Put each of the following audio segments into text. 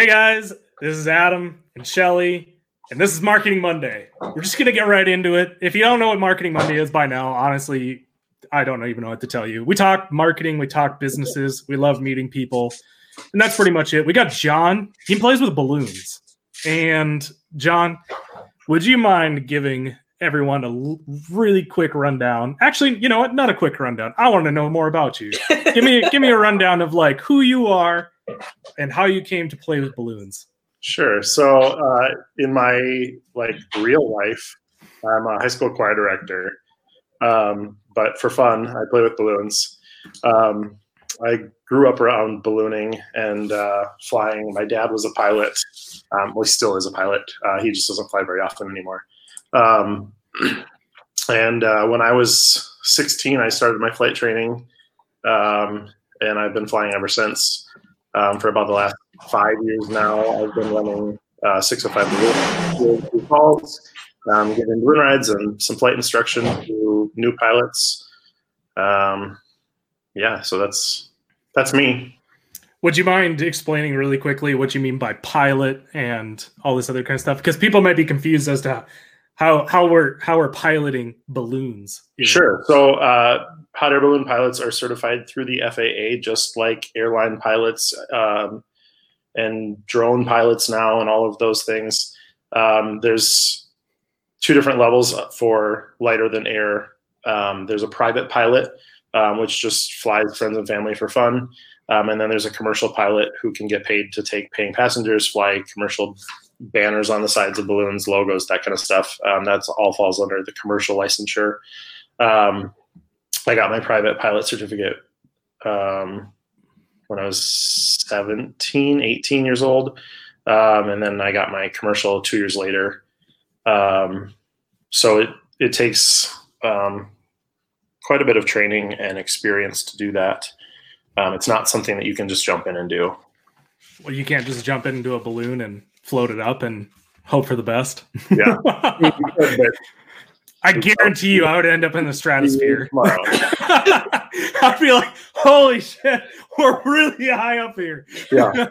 Hey guys, this is Adam and Shelly, and this is Marketing Monday. We're just gonna get right into it. If you don't know what Marketing Monday is by now, honestly, I don't even know what to tell you. We talk marketing, we talk businesses, we love meeting people, and that's pretty much it. We got John. He plays with balloons, and John, would you mind giving everyone a really quick rundown? Actually, you know what? Not a quick rundown. I want to know more about you. give me give me a rundown of like who you are and how you came to play with balloons. Sure. So, uh, in my like real life, I'm a high school choir director. Um, but for fun, I play with balloons. Um, I grew up around ballooning and uh, flying. My dad was a pilot. Um, well, he still is a pilot. Uh, he just doesn't fly very often anymore. Um, and uh, when I was 16, I started my flight training, um, and I've been flying ever since. Um, for about the last five years now, I've been running uh, 605 balloon calls, um, giving balloon rides and some flight instruction to new pilots. Um, yeah, so that's that's me. Would you mind explaining really quickly what you mean by pilot and all this other kind of stuff? Because people might be confused as to how how we're how we're piloting balloons. Sure. So uh, hot air balloon pilots are certified through the FAA, just like airline pilots um, and drone pilots now, and all of those things. Um, there's two different levels for lighter than air. Um, there's a private pilot, um, which just flies friends and family for fun. Um, and then there's a commercial pilot who can get paid to take paying passengers, fly commercial banners on the sides of balloons, logos, that kind of stuff. Um, that's all falls under the commercial licensure. Um, I got my private pilot certificate um, when I was 17, 18 years old. Um, and then I got my commercial two years later. Um, so it, it takes um, quite a bit of training and experience to do that. It's not something that you can just jump in and do. Well, you can't just jump into a balloon and float it up and hope for the best. Yeah. I guarantee you, I would end up in the stratosphere. I'd be like, "Holy shit, we're really high up here." Yeah.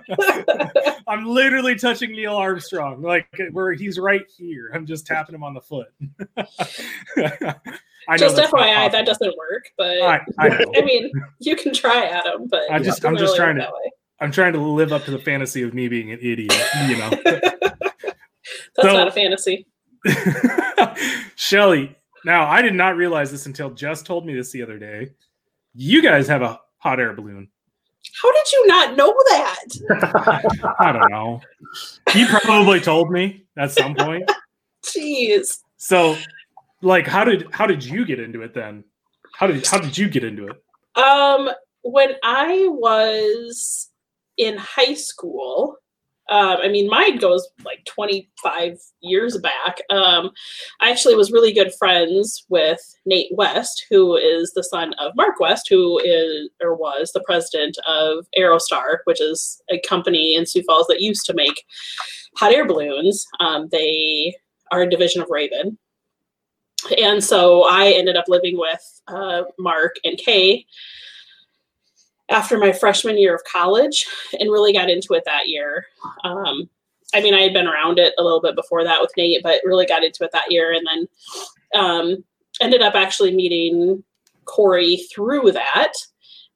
I'm literally touching Neil Armstrong, like where he's right here. I'm just tapping him on the foot. I Just FYI, that doesn't work. But I, I. I mean, you can try Adam, but I'm just, I'm just really trying to- that way. I'm trying to live up to the fantasy of me being an idiot. You know. That's So- not a fantasy. Shelly, now I did not realize this until Jess told me this the other day. You guys have a hot air balloon. How did you not know that? I don't know. You probably told me at some point. Jeez. So, like, how did how did you get into it then? How did how did you get into it? Um, when I was in high school, um, I mean, mine goes like 25 years back. Um, I actually was really good friends with Nate West, who is the son of Mark West, who is or was the president of Aerostar, which is a company in Sioux Falls that used to make hot air balloons. Um, they are a division of Raven. And so I ended up living with uh, Mark and Kay after my freshman year of college and really got into it that year. Um, I mean, I had been around it a little bit before that with Nate, but really got into it that year and then um, ended up actually meeting Corey through that.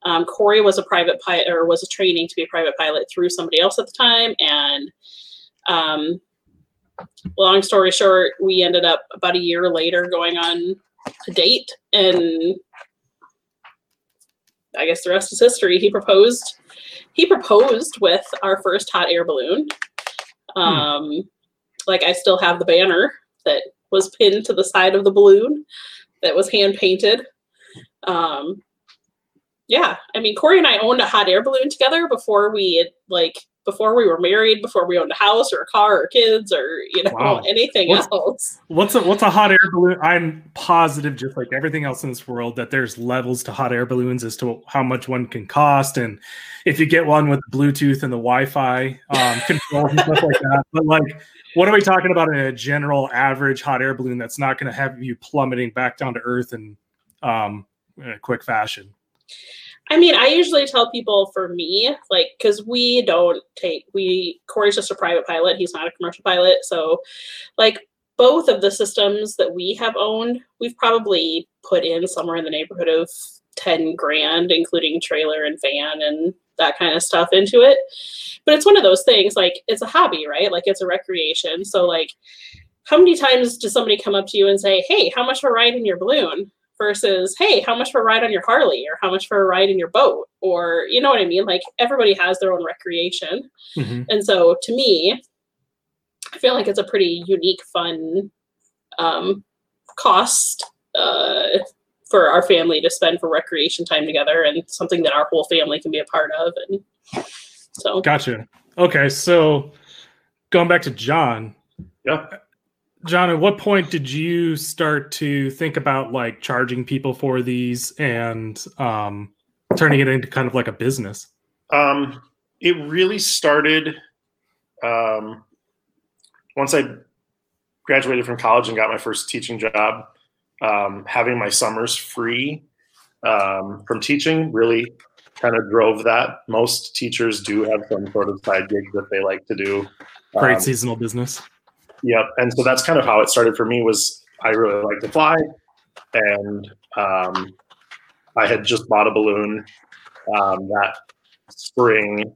Um, Corey was a private pilot or was a training to be a private pilot through somebody else at the time. And um, long story short, we ended up about a year later going on a date and I guess the rest is history. He proposed. He proposed with our first hot air balloon. Um, like I still have the banner that was pinned to the side of the balloon, that was hand painted. Um, yeah, I mean Corey and I owned a hot air balloon together before we had, like before we were married, before we owned a house or a car or kids or you know Wow. anything What's- else. What's a what's a hot air balloon? I'm positive, just like everything else in this world, that there's levels to hot air balloons as to how much one can cost, and if you get one with Bluetooth and the Wi-Fi um, controls and stuff like that. But like, what are we talking about in a general average hot air balloon that's not going to have you plummeting back down to earth in um, in a quick fashion? I mean, I usually tell people for me, like, because we don't take, we, Corey's just a private pilot. He's not a commercial pilot. So, like, both of the systems that we have owned, we've probably put in somewhere in the neighborhood of 10 grand, including trailer and van and that kind of stuff into it. But it's one of those things, like, it's a hobby, right? Like, it's a recreation. So, like, how many times does somebody come up to you and say, Hey, how much for a ride in your balloon? Versus hey how much for a ride on your harley or how much for a ride in your boat? Or you know what i mean? Like everybody has their own recreation. Mm-hmm. and so to me i feel like it's a pretty unique fun um, cost uh, for our family to spend for recreation time together and something that our whole family can be a part of and so. Gotcha. Okay so going back to john yeah John, at what point did you start to think about like charging people for these and um, turning it into kind of like a business? Um, it really started um, once I graduated from college and got my first teaching job. Um, having my summers free um, from teaching really kind of drove that. Most teachers do have some sort of side gig that they like to do. Great um, seasonal business. Yep. And so that's kind of how it started for me was I really like to fly and um, I had just bought a balloon um, that spring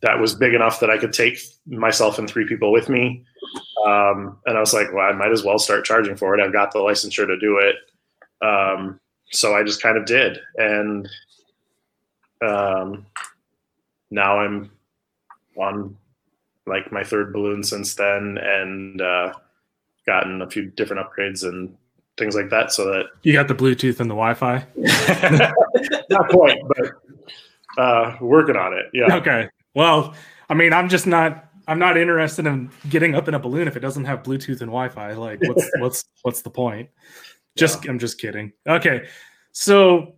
that was big enough that I could take myself and three people with me. Um, and I was like, well, I might as well start charging for it. I've got the licensure to do it. Um, so I just kind of did. And um, now I'm on like my third balloon since then and uh, gotten a few different upgrades and things like that so that you got the bluetooth and the wi-fi? Not quite but uh, working on it yeah. Okay well i mean i'm just not i'm not interested in getting up in a balloon if it doesn't have bluetooth and wi-fi like what's what's what's the point? Just yeah. i'm just kidding. Okay so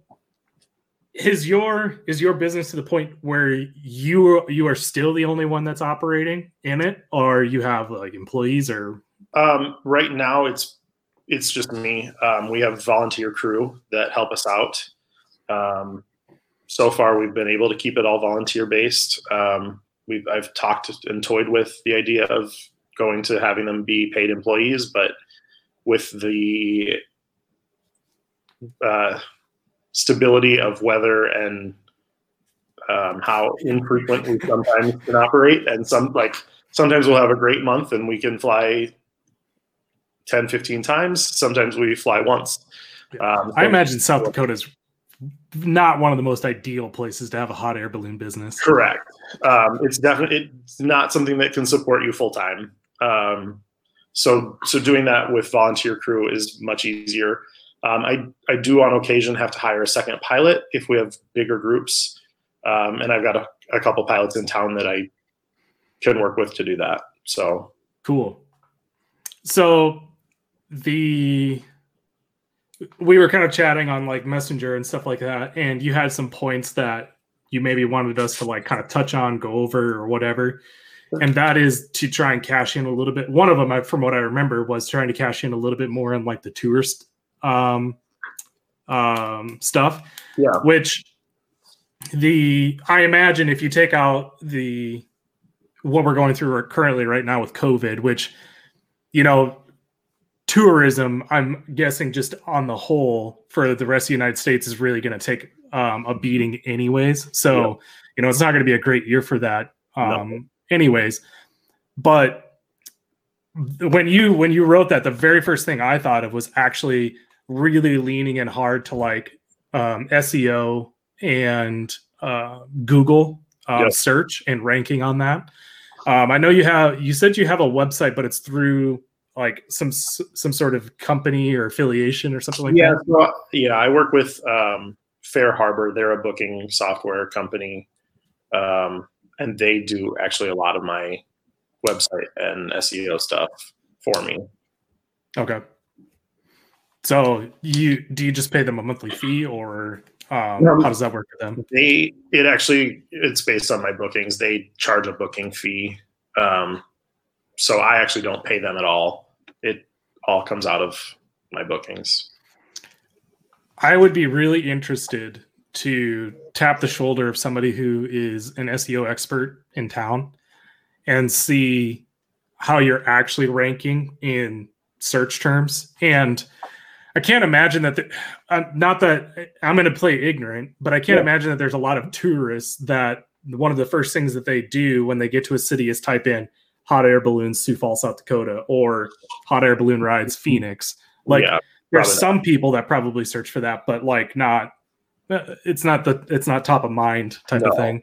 is your is your business to the point where you you are still the only one that's operating in it? Or you have like employees or? Um, right now it's it's just me. Um, we have volunteer crew that help us out. Um, so far we've been able to keep it all volunteer based. Um, we've i've talked and toyed with the idea of going to having them be paid employees but with the uh, stability of weather and um, how infrequent we sometimes can operate. And some like sometimes we'll have a great month and we can fly 10, 15 times. Sometimes we fly once. Um, I imagine South Dakota is not one of the most ideal places to have a hot air balloon business. Correct. Um, it's definitely it's not something that can support you full time. Um, so so doing that with volunteer crew is much easier. Um, I, I do on occasion have to hire a second pilot if we have bigger groups. Um, and I've got a, a couple pilots in town that I can work with to do that. So cool. So the we were kind of chatting on like messenger and stuff like that and you had some points that you maybe wanted us to like kind of touch on go over or whatever and that is to try and cash in a little bit one of them from what i remember was trying to cash in a little bit more on like the tourist um, um, stuff. Yeah. Which the I imagine if you take out the what we're going through currently right now with COVID, which you know tourism, I'm guessing just on the whole for the rest of the United States is really going to take um, a beating anyways. So you know it's not going to be a great year for that um, anyways. But when you when you wrote that, the very first thing I thought of was actually really leaning in hard to like um, SEO and uh, Google uh, yep. search and ranking on that. Um, I know you have you said you have a website, but it's through like some some sort of company or affiliation or something like yeah, that. So, yeah, I work with um, FareHarbor. They're a booking software company, um, and they do actually a lot of my website and SEO stuff for me. Okay. So you do you just pay them a monthly fee or um, how does that work for them? They it actually it's based on my bookings. They charge a booking fee. Um, so I actually don't pay them at all. It all comes out of my bookings. I would be really interested to tap the shoulder of somebody who is an SEO expert in town and see how you're actually ranking in search terms. And I can't imagine that, the, uh, not that I'm going to play ignorant, but I can't yeah. imagine that there's a lot of tourists that one of the first things that they do when they get to a city is type in hot air balloons Sioux Falls, South Dakota, or hot air balloon rides Phoenix. Like yeah, there's some not. people that probably search for that, but like not uh, it's not the it's not top of mind type no. of thing.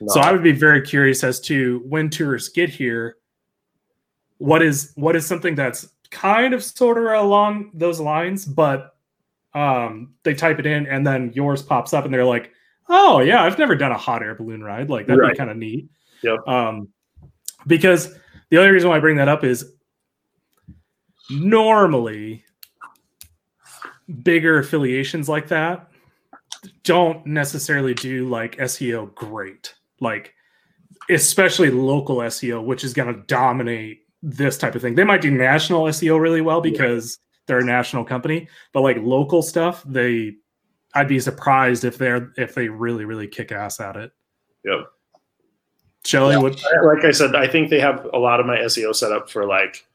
No. So I would be very curious as to when tourists get here, what is what is something that's kind of sort of along those lines, but um, they type it in and then yours pops up and they're like, oh yeah, I've never done a hot air balloon ride. Like that'd right. be kind of neat. Yep. Um, because the only reason why I bring that up is normally bigger affiliations like that don't necessarily do like SEO great. Like especially local SEO, which is going to dominate this type of thing. They might do national SEO really well because they're a national company, but like local stuff, they I'd be surprised if they're if they really really kick ass at it. Yep. Shelly, what? Like I said, I think they have a lot of my SEO set up for like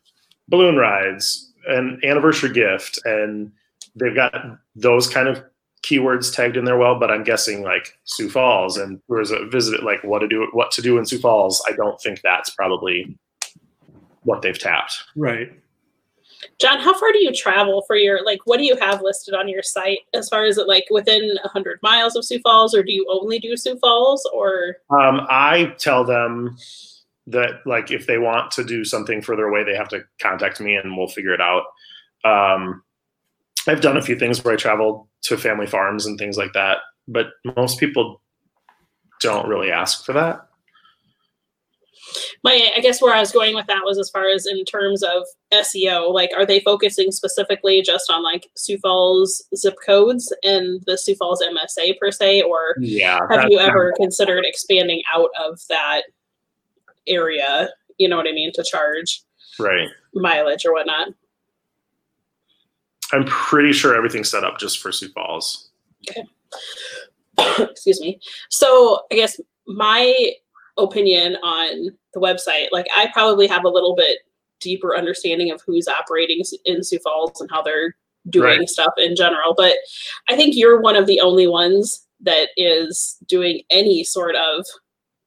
balloon rides and anniversary gift, and they've got those kind of keywords tagged in there well. But I'm guessing like Sioux Falls and where's a visit like what to do what to do in Sioux Falls. I don't think that's probably what they've tapped. Right. John, how far do you travel for your like? What do you have listed on your site as far as it like within hundred miles of Sioux Falls, or do you only do Sioux Falls? Or um, I tell them that like if they want to do something further away, they have to contact me and we'll figure it out. Um, I've done a few things where I travel to family farms and things like that, but most people don't really ask for that my I guess where I was going with that was as far as in terms of SEO, like are they focusing specifically just on like Sioux Falls zip codes and the Sioux Falls MSA per se, or yeah, have you ever considered expanding out of that area? You know what I mean to charge right mileage or whatnot. I'm pretty sure everything's set up just for Sioux Falls. Okay. Excuse me. So I guess my opinion on the website. Like I probably have a little bit deeper understanding of who's operating in Sioux Falls and how they're doing right. stuff in general. But I think you're one of the only ones that is doing any sort of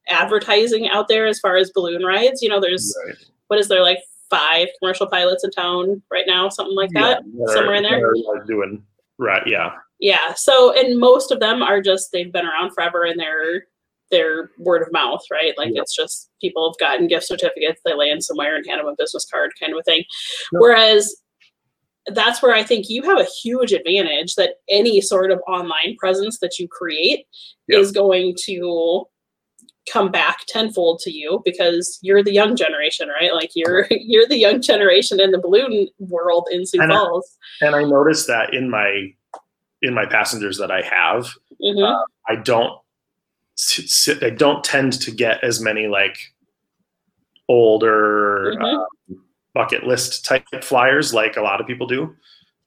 advertising out there as far as balloon rides. You know, there's right. what is there like five commercial pilots in town right now, something like that, yeah, somewhere in there. Doing right, yeah. Yeah. So, and most of them are just they've been around forever and they're their word of mouth, right? Like yeah. it's just people have gotten gift certificates, they land somewhere and hand them a business card kind of a thing. Yeah. Whereas that's where I think you have a huge advantage that any sort of online presence that you create yeah. is going to come back tenfold to you because you're the young generation, right? Like you're you're the young generation in the balloon world in Sioux and Falls. I, and I noticed that in my in my passengers that I have, mm-hmm. uh, I don't I don't tend to get as many like older mm-hmm. um, bucket list type flyers like a lot of people do.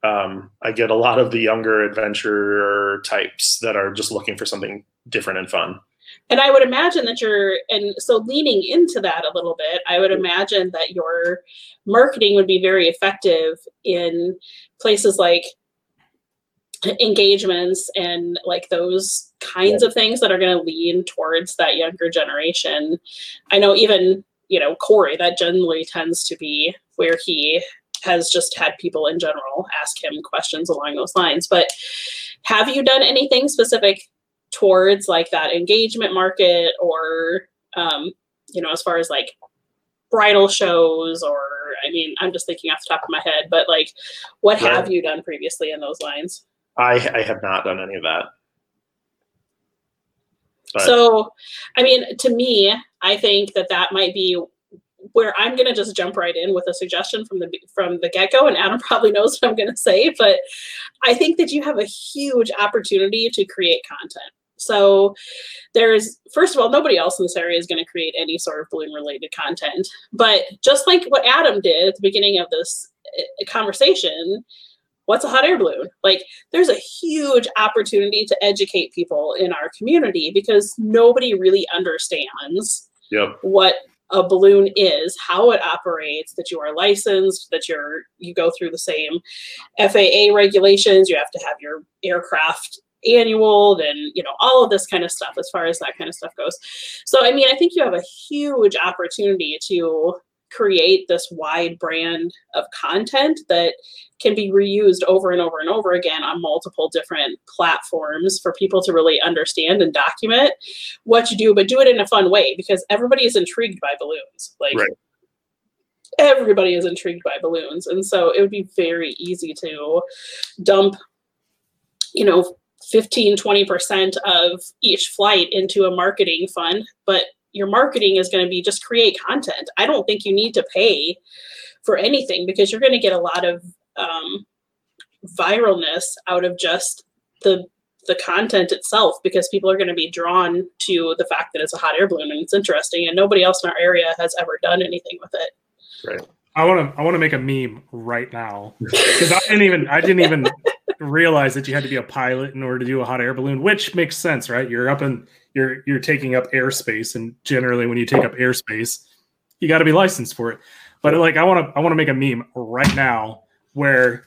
Um, I get a lot of the younger adventurer types that are just looking for something different and fun. And I would imagine that you're, and so leaning into that a little bit, I would imagine that your marketing would be very effective in places like engagements and like those kinds of things that are going to lean towards that younger generation. I know even, you know, Corey, that generally tends to be where he has just had people in general ask him questions along those lines. But have you done anything specific towards like that engagement market or, um, you know, as far as like bridal shows or I mean, I'm just thinking off the top of my head, but like what yeah. have you done previously in those lines? I, I have not done any of that. But. So, I mean, to me, I think that that might be where I'm going to just jump right in with a suggestion from the from the get go, and Adam probably knows what I'm going to say. But I think that you have a huge opportunity to create content. So there's first of all, nobody else in this area is going to create any sort of balloon related content. But just like what Adam did at the beginning of this eh, conversation, what's a hot air balloon? Like, there's a huge opportunity to educate people in our community because nobody really understands Yep. what a balloon is, how it operates, that you are licensed, that you're you go through the same FAA regulations, you have to have your aircraft annual and you know all of this kind of stuff as far as that kind of stuff goes. So I mean, I think you have a huge opportunity to create this wide brand of content that can be reused over and over and over again on multiple different platforms for people to really understand and document what you do, but do it in a fun way because everybody is intrigued by balloons. Like Right. everybody is intrigued by balloons. And so it would be very easy to dump, you know, 15, 20% of each flight into a marketing fund, but your marketing is going to be just create content. I don't think you need to pay for anything because you're going to get a lot of um, viralness out of just the the content itself because people are going to be drawn to the fact that it's a hot air balloon and it's interesting and nobody else in our area has ever done anything with it. Right. I want to I want to make a meme right now because I didn't even I didn't even realize that you had to be a pilot in order to do a hot air balloon, which makes sense, right? You're up in you're you're taking up airspace, and generally when you take up airspace, you got to be licensed for it. But like I want to I want to make a meme right now where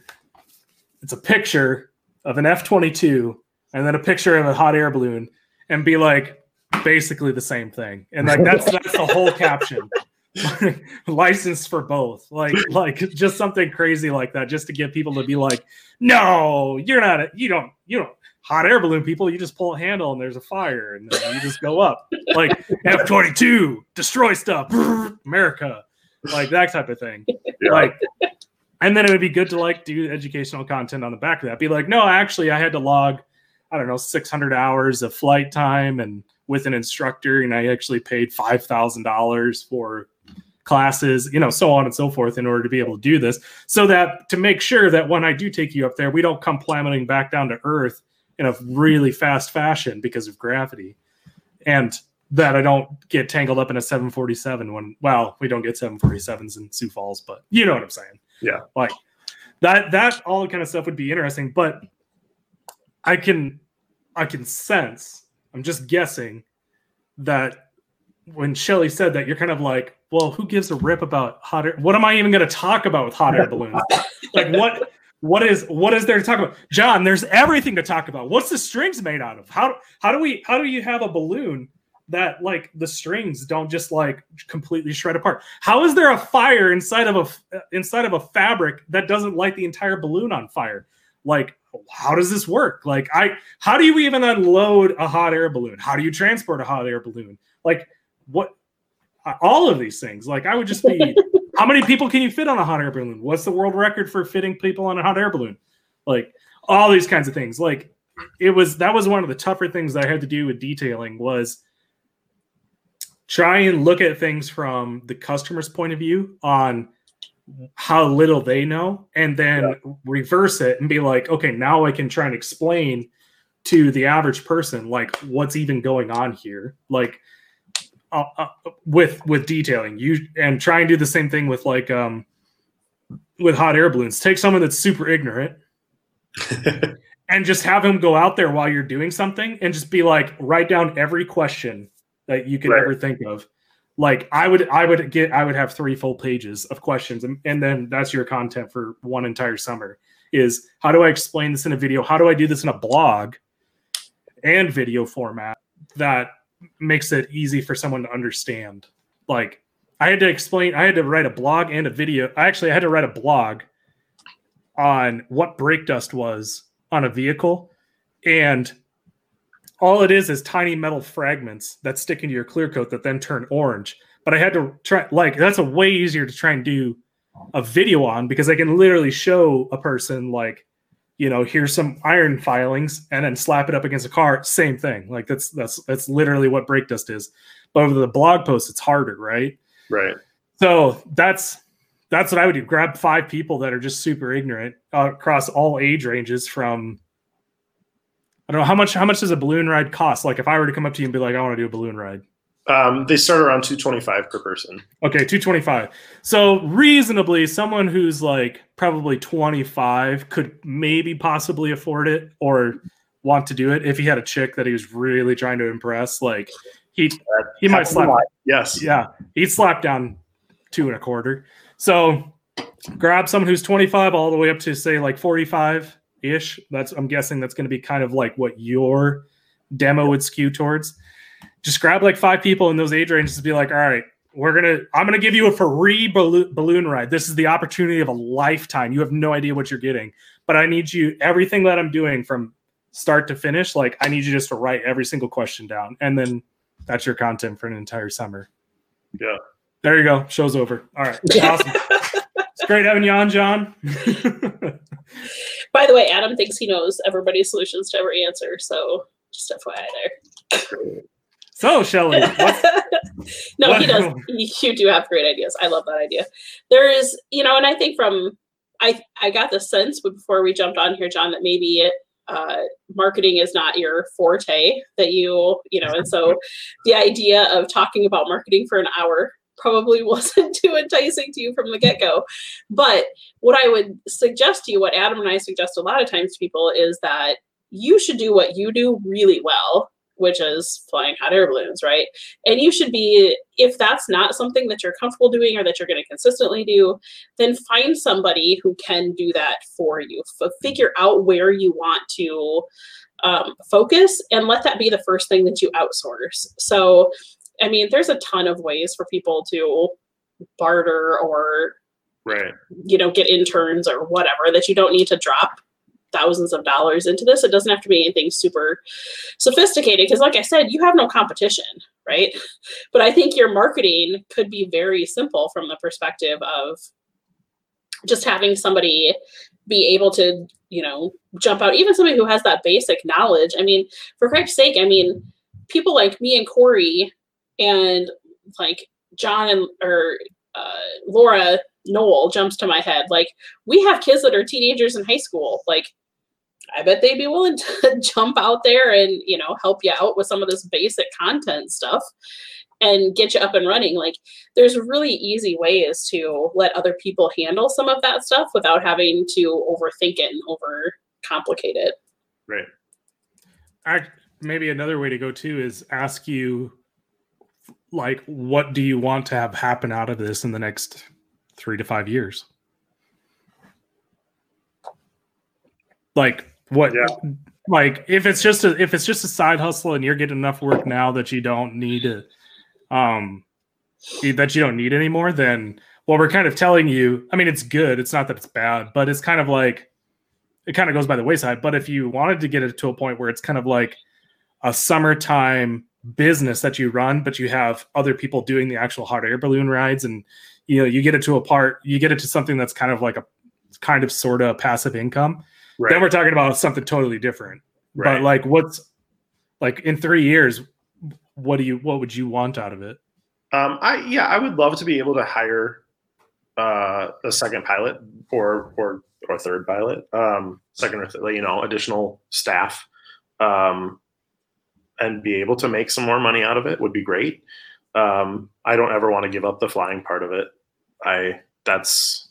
it's a picture of an F twenty two and then a picture of a hot air balloon and be like basically the same thing, and like that's that's the whole caption. license for both like like just something crazy like that just to get people to be like no you're not a, you don't you don't hot air balloon people you just pull a handle and there's a fire and then you just go up. Like f-22 destroy stuff america like that type of thing. Yeah. like and then it would be good to like do educational content on the back of that. Be like no actually i had to log i don't know 600 hours of flight time and with an instructor and i actually paid $5000 for classes you know so on and so forth in order to be able to do this. So that to make sure that when i do take you up there we don't come plummeting back down to earth in a really fast fashion because of gravity and that i don't get tangled up in a 747 when well we don't get 747s in sioux falls but you know what i'm saying Yeah. like that that all kind of stuff would be interesting but i can i can sense i'm just guessing that when Shelly said that, you're kind of like, well, who gives a rip about hot air? What am I even going to talk about with hot air balloons? like what? What is what is there to talk about, John? There's everything to talk about. What's the strings made out of? How how do we how do you have a balloon that like the strings don't just like completely shred apart? How is there a fire inside of a inside of a fabric that doesn't light the entire balloon on fire? Like how does this work? Like I how do you even unload a hot air balloon? How do you transport a hot air balloon? Like what all of these things like i would just be how many people can you fit on a hot air balloon? What's the world record for fitting people on a hot air balloon? Like all these kinds of things. Like it was that was one of the tougher things that i had to do with detailing was try and look at things from the customer's point of view on how little they know and then reverse it and be like okay now i can try and explain to the average person like what's even going on here. Like uh, uh, with with detailing. You and try and do the same thing with like um with hot air balloons. Take someone that's super ignorant and just have him go out there while you're doing something and just be like write down every question that you could Right. ever think of. Like i would i would get i would have three full pages of questions and, and then that's your content for one entire summer is how do i explain this in a video? How do i do this in a blog and video format that makes it easy for someone to understand. Like i had to explain i had to write a blog and a video i actually had to write a blog on what brake dust was on a vehicle. And all it is is tiny metal fragments that stick into your clear coat that then turn orange. But i had to try like that's a way easier to try and do a video on because i can literally show a person like you know here's some iron filings and then slap it up against a car same thing like that's that's that's literally what brake dust is but over the blog post it's harder right right. so that's that's what I would do. Grab five people that are just super ignorant uh, across all age ranges. From I don't know how much how much does a balloon ride cost. Like if I were to come up to you and be like, I want to do a balloon ride. Um, they start around 225 per person. Okay, 225. So reasonably, someone who's like probably 25 could maybe possibly afford it or want to do it if he had a chick that he was really trying to impress. Like he he might slap. Yes. Yeah, he'd slap down two and a quarter. So grab someone who's 25 all the way up to say like 45 ish. That's I'm guessing that's going to be kind of like what your demo would skew towards just grab like five people in those age ranges to be like, all right, we're gonna, I'm gonna give you a free balloon, balloon ride. This is the opportunity of a lifetime. You have no idea what you're getting, but I need you everything that I'm doing from start to finish. Like I need you just to write every single question down, and then that's your content for an entire summer. Yeah. There you go. Show's over. All right. Awesome. it's great having you on, John. By the way, Adam thinks he knows everybody's solutions to every answer. So just FYI there. So, Shelly. no, what? he does. You do have great ideas. I love that idea. There is, you know, and I think from I I got the sense before we jumped on here, John, that maybe it, uh, marketing is not your forte. That you, you know, and so the idea of talking about marketing for an hour probably wasn't too enticing to you from the get go. But what I would suggest to you, what Adam and I suggest a lot of times to people, is that you should do what you do really well which is flying hot air balloons, right? And you should be, if that's not something that you're comfortable doing or that you're going to consistently do, then find somebody who can do that for you. F- figure out where you want to um, focus and let that be the first thing that you outsource. So, I mean, there's a ton of ways for people to barter or right you know get interns or whatever that you don't need to drop thousands of dollars into this. It doesn't have to be anything super sophisticated because, like I said, you have no competition, right? But I think your marketing could be very simple from the perspective of just having somebody be able to, you know, jump out, even somebody who has that basic knowledge. I mean, for Christ's sake, I mean, people like me and Corey and like John and or uh, Laura Noel jumps to my head. Like we have kids that are teenagers in high school. Like I bet they'd be willing to jump out there and you know help you out with some of this basic content stuff and get you up and running. Like there's really easy ways to let other people handle some of that stuff without having to overthink it and overcomplicate it. Right. I, maybe another way to go too is ask you like what do you want to have happen out of this in the next three to five years like what yeah. like if it's just a if it's just a side hustle and you're getting enough work now that you don't need to um that you don't need anymore then well we're kind of telling you i mean it's good it's not that it's bad but it's kind of like it kind of goes by the wayside but if you wanted to get it to a point where it's kind of like a summertime business that you run but you have other people doing the actual hot air balloon rides and you know you get it to a part you get it to something that's kind of like a kind of sort of passive income right. then we're talking about something totally different right. but like what's like in three years what do you what would you want out of it um i yeah i would love to be able to hire uh a second pilot or or or third pilot um second or th- you know additional staff um and be able to make some more money out of it would be great um i don't ever want to give up the flying part of it I that's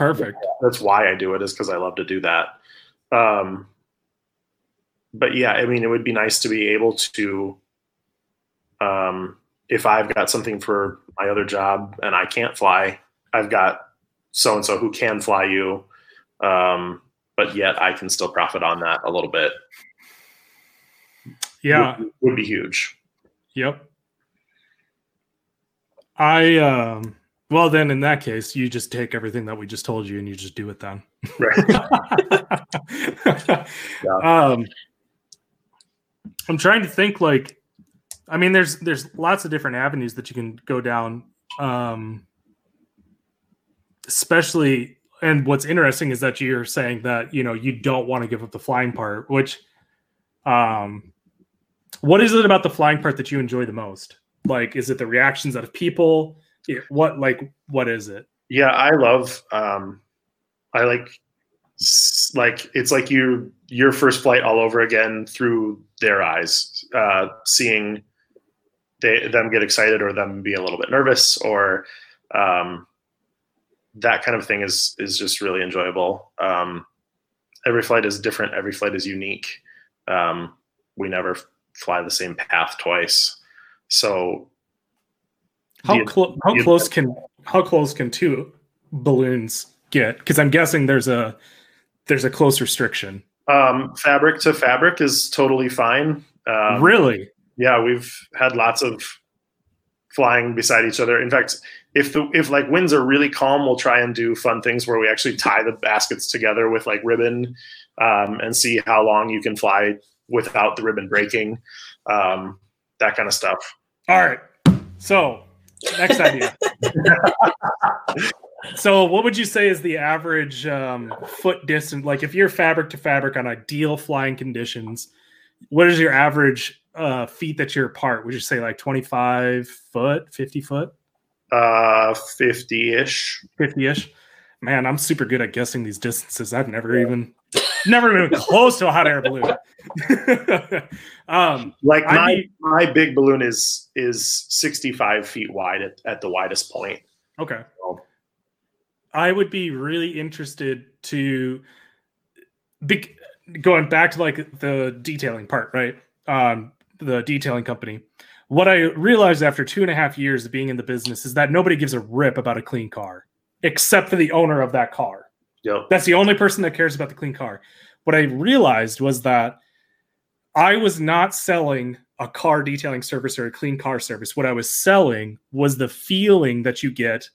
perfect. That's why I do it is because I love to do that. Um, but yeah, I mean, it would be nice to be able to, um, if I've got something for my other job and I can't fly, I've got so and so who can fly you, um, but yet I can still profit on that a little bit. Yeah, would, would be huge. Yep. I um well, then in that case, you just take everything that we just told you and you just do it then. Right. yeah. um, I'm trying to think like, I mean, there's there's lots of different avenues that you can go down. Um, especially, and what's interesting is that you're saying that you know you don't want to give up the flying part. Which, um, what is it about the flying part that you enjoy the most? Like, is it the reactions out of people? What like what is it? Yeah, I love. um I like like it's like you your first flight all over again through their eyes, uh, seeing they them get excited or them be a little bit nervous or um, that kind of thing is is just really enjoyable. Um, every flight is different. Every flight is unique. Um, we never fly the same path twice. So how close how the- close can how close can two balloons get? Because I'm guessing there's a there's a close restriction. um, fabric to fabric is totally fine. Um, really? yeah, we've had lots of flying beside each other. In fact, if the if like winds are really calm, we'll try and do fun things where we actually tie the baskets together with like ribbon um, and see how long you can fly without the ribbon breaking. Um, that kind of stuff. All right. So next idea. so what would you say is the average um, foot distance? Like if you're fabric to fabric on ideal flying conditions, what is your average uh, feet that you're apart? Would you say like 25 foot, 50 foot, Uh, 50-ish. 50 ish? Man, I'm super good at guessing these distances. I've never even, never even close to a hot air balloon. um, Like my be- my big balloon is is 65 feet wide at, at the widest point. Okay. Oh. I would be really interested to be going back to like the detailing part, right? Um, the detailing company. What I realized after two and a half years of being in the business is that nobody gives a rip about a clean car except for the owner of that car. Yep. That's the only person that cares about the clean car. What I realized was that I was not selling a car detailing service or a clean car service. What I was selling was the feeling that you get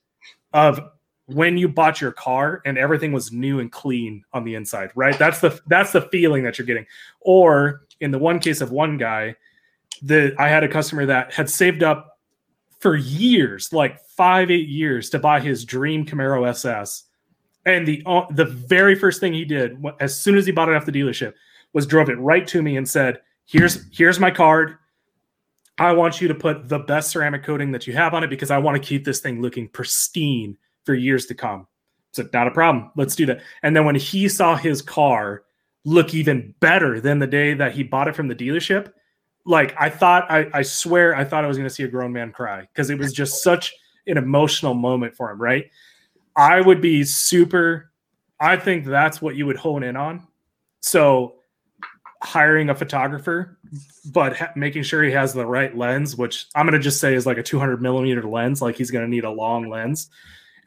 of when you bought your car and everything was new and clean on the inside, right? That's the that's the feeling that you're getting. Or in the one case of one guy, that I had a customer that had saved up for years, like five, eight years, to buy his dream Camaro SS. And the uh, the very first thing he did, as soon as he bought it off the dealership, was drove it right to me and said, "Here's here's my card. I want you to put the best ceramic coating that you have on it because I want to keep this thing looking pristine for years to come." So not a problem. Let's do that. And then when he saw his car look even better than the day that he bought it from the dealership, like I thought, I, I swear, I thought I was going to see a grown man cry because it was just such an emotional moment for him, right? I would be super, I think that's what you would hone in on. So hiring a photographer, but ha- making sure he has the right lens, which I'm going to just say is like a 200 millimeter lens, like he's going to need a long lens.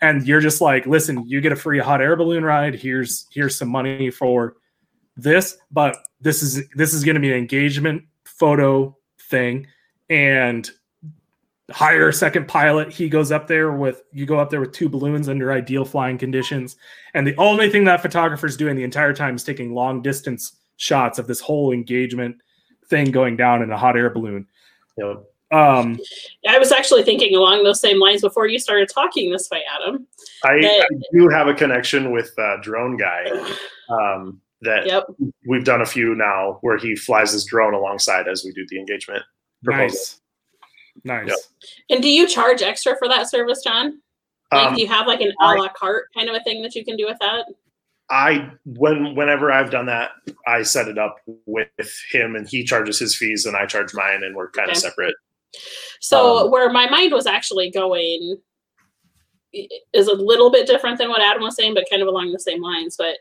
And you're just like, listen, you get a free hot air balloon ride. Here's here's some money for this, but this is this is going to be an engagement photo thing, and hire a second pilot. He goes up there with you go up there with two balloons under ideal flying conditions, and the only thing that photographer's doing the entire time is taking long distance shots of this whole engagement thing going down in a hot air balloon. Yep. Um, I was actually thinking along those same lines before you started talking this way, Adam. I, Uh, I do have a connection with uh, drone guy um, that Yep. we've done a few now where he flies his drone alongside as we do the engagement. proposal. nice, nice. Yep. And do you charge extra for that service, John? Like, Um, do you have like an a la carte kind of a thing that you can do with that? I when whenever I've done that, I set it up with him, and he charges his fees, and I charge mine, and we're kind of separate. So Um, where my mind was actually going is a little bit different than what Adam was saying, but kind of along the same lines. But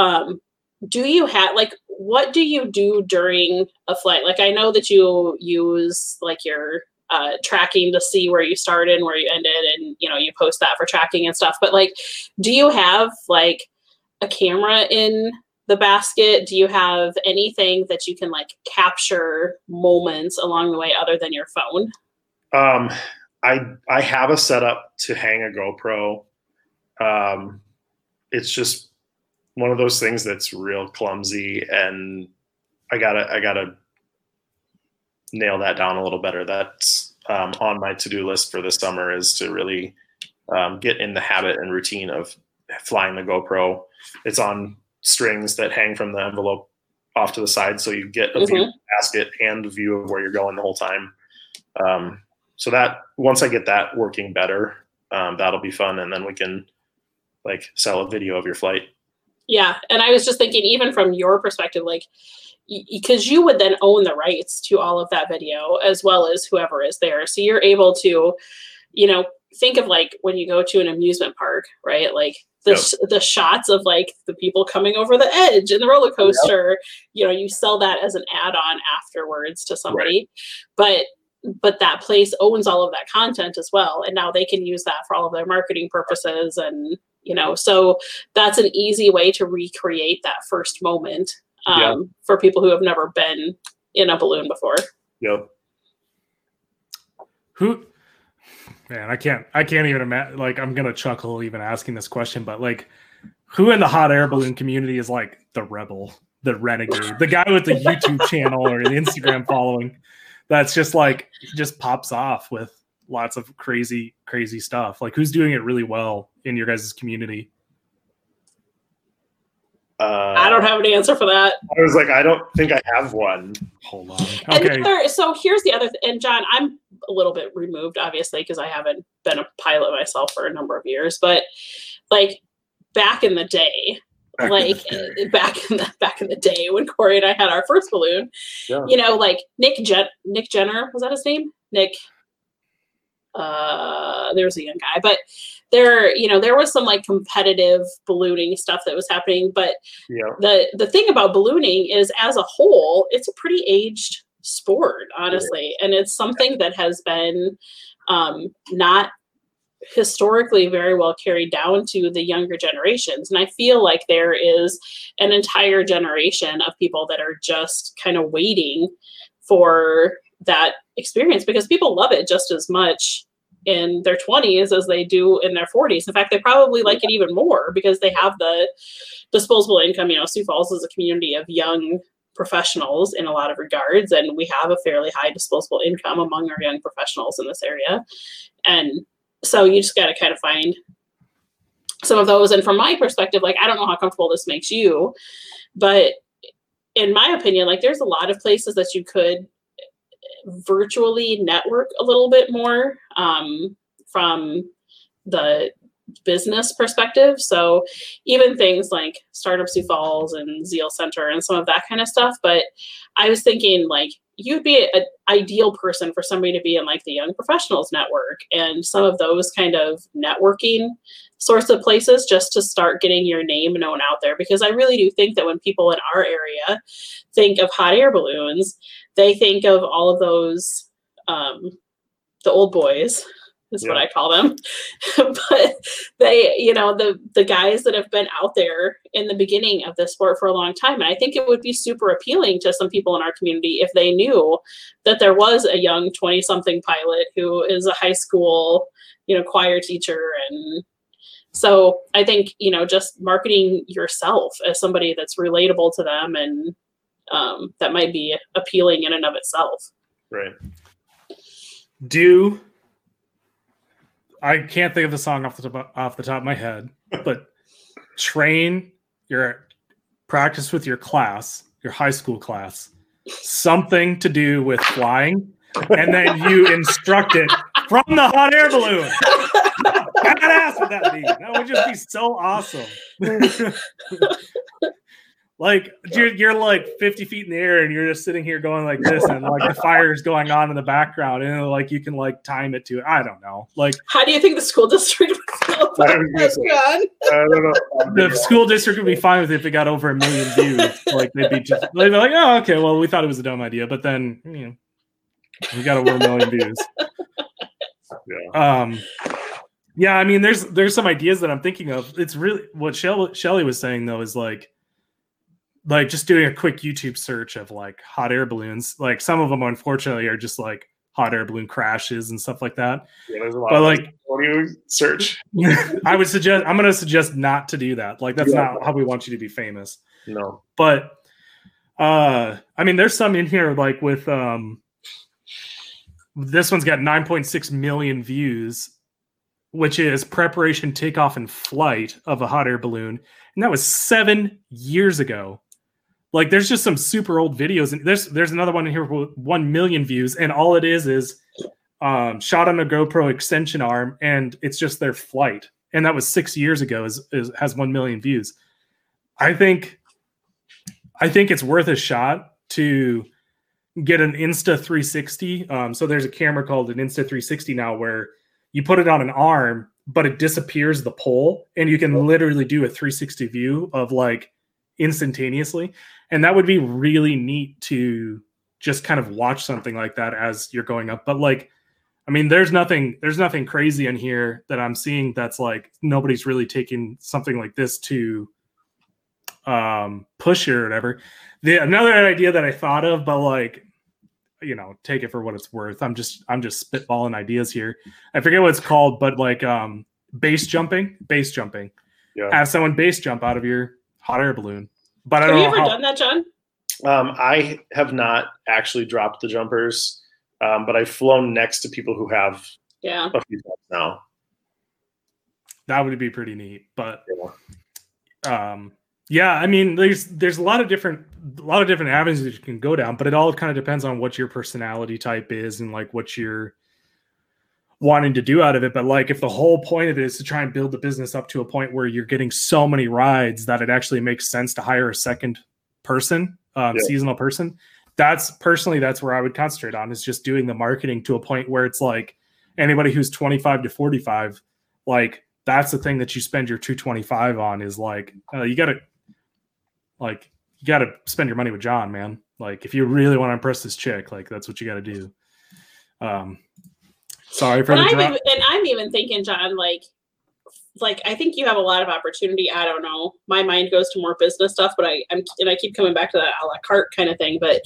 um, do you have like what do you do during a flight? Like I know that you use like your uh, tracking to see where you started and where you ended, and you know you post that for tracking and stuff. But like, do you have like a camera in the basket? Do you have anything that you can like capture moments along the way other than your phone? Um, I I have a setup to hang a GoPro. Um, it's just one of those things that's real clumsy, and I gotta I gotta nail that down a little better. That's um, on my to do list for this summer is to really um, get in the habit and routine of flying the GoPro. It's on strings that hang from the envelope off to the side, so you get a view of the basket and a view of where you're going the whole time. Um, so that once I get that working better, um, that'll be fun, and then we can like sell a video of your flight. Yeah, and I was just thinking, even from your perspective, like because you would then own the rights to all of that video as well as whoever is there. So you're able to, you know, think of like when you go to an amusement park, right? Like the, yep. the shots of like the people coming over the edge and the roller coaster, yep. you know, you sell that as an add-on afterwards to somebody. Right. But but that place owns all of that content as well and now they can use that for all of their marketing purposes and you know so that's an easy way to recreate that first moment um, yeah. for people who have never been in a balloon before. Yep. Who, man, I can't, I can't even imagine. Like, I'm gonna chuckle even asking this question, but like, who in the hot air balloon community is like the rebel, the renegade, the guy with the YouTube channel or the Instagram following? That's just like just pops off with lots of crazy, crazy stuff. Like, who's doing it really well in your guys' community? Uh, I don't have an answer for that. I was like, I don't think I have one. Hold on. Okay. There, so here's the other, th- and John, I'm a little bit removed, obviously, because I haven't been a pilot myself for a number of years. But like back in the day, back like in the day. back in the back in the day when Corey and I had our first balloon, yeah. you know, like Nick Jen- Nick Jenner was that his name? Nick. Uh, there was a young guy, but there you know there was some like competitive ballooning stuff that was happening but yeah. the the thing about ballooning is as a whole it's a pretty aged sport honestly yeah. and it's something that has been um, not historically very well carried down to the younger generations and i feel like there is an entire generation of people that are just kind of waiting for that experience because people love it just as much in their 20s as they do in their 40s. In fact, they probably like it even more because they have the disposable income. You know, Sioux Falls is a community of young professionals in a lot of regards, and we have a fairly high disposable income among our young professionals in this area. And so you just got to kind of find some of those. And from my perspective, like, I don't know how comfortable this makes you, but in my opinion, like, there's a lot of places that you could virtually network a little bit more um, from the business perspective. So even things like Startup Sioux Falls and Zeal Center and some of that kind of stuff. But I was thinking like you'd be an ideal person for somebody to be in like the Young Professionals Network and some of those kind of networking sorts of places just to start getting your name known out there. Because I really do think that when people in our area think of hot air balloons, they think of all of those um, the old boys is yeah. what I call them. but they, you know, the the guys that have been out there in the beginning of the sport for a long time. And I think it would be super appealing to some people in our community if they knew that there was a young 20 something pilot who is a high school, you know, choir teacher and so I think, you know, just marketing yourself as somebody that's relatable to them and um, that might be appealing in and of itself. Right. Do I can't think of the song off the top, off the top of my head, but train your practice with your class, your high school class, something to do with flying, and then you instruct it from the hot air balloon. Badass would that be? That would just be so awesome. like you're, you're like 50 feet in the air and you're just sitting here going like this and like the fire is going on in the background and like you can like time it to it. I don't know. Like how do you think the school district would feel about that the school district would be fine with it if it got over a million views. Like they'd be just they'd be like oh okay well we thought it was a dumb idea but then you know we got over a million views. Yeah. Um yeah i mean there's there's some ideas that i'm thinking of. It's really what shelly, shelly was saying though is like like just doing a quick YouTube search of like hot air balloons. Like some of them, unfortunately, are just like hot air balloon crashes and stuff like that. Yeah, there's a lot. But like, what do you search? I would suggest. I'm going to suggest not to do that. Like that's yeah. not how we want you to be famous. No. But uh, I mean, there's some in here like with um, this one's got 9.6 million views, which is preparation, takeoff, and flight of a hot air balloon, and that was seven years ago. Like there's just some super old videos, and there's there's another one in here with one million views, and all it is is um, shot on a GoPro extension arm, and it's just their flight, and that was six years ago. Is, is has one million views. I think I think it's worth a shot to get an Insta 360. Um, so there's a camera called an Insta 360 now where you put it on an arm, but it disappears the pole, and you can literally do a 360 view of like instantaneously. And that would be really neat to just kind of watch something like that as you're going up. But like, I mean, there's nothing there's nothing crazy in here that I'm seeing that's like nobody's really taking something like this to um push or whatever. The another idea that I thought of, but like you know, take it for what it's worth. I'm just I'm just spitballing ideas here. I forget what it's called, but like um base jumping, base jumping. Yeah. Have someone base jump out of your hot air balloon. But I Have don't you know ever how, done that, John? Um, I have not actually dropped the jumpers, um, but I've flown next to people who have Yeah. a few times now. that would be pretty neat. But Yeah. um yeah i mean there's there's a lot of different a lot of different avenues that you can go down but it all kind of depends on what your personality type is and like what you're wanting to do out of it but like if the whole point of it is to try and build the business up to a point where you're getting so many rides that it actually makes sense to hire a second person um, Yeah. seasonal person that's personally that's where i would concentrate on is just doing the marketing to a point where it's like anybody who's 25 to 45 like that's the thing that you spend your 225 on is like uh, you gotta like you gotta spend your money with john man like if you really want to impress this chick like that's what you gotta do um sorry for And the I'm, even, and I'm even thinking, John, like, like I think you have a lot of opportunity. I don't know. My mind goes to more business stuff, but I, I'm and I keep coming back to that a la carte kind of thing. But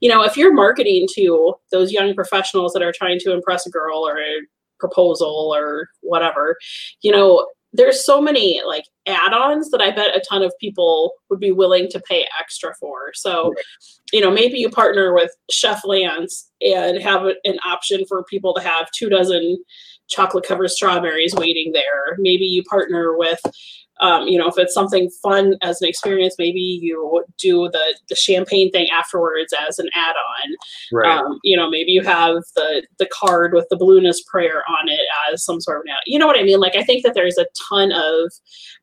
you know, if you're marketing to those young professionals that are trying to impress a girl or a proposal or whatever, you know, there's so many like add-ons that I bet a ton of people would be willing to pay extra for. So, you know, maybe you partner with Chef Lance and have an option for people to have two dozen chocolate covered strawberries waiting there. Maybe you partner with, um, you know, if it's something fun as an experience, maybe you do the the champagne thing afterwards as an add-on. Right. Um, you know, maybe you have the the card with the balloonist prayer on it as some sort of now. You know what I mean? Like I think that there's a ton of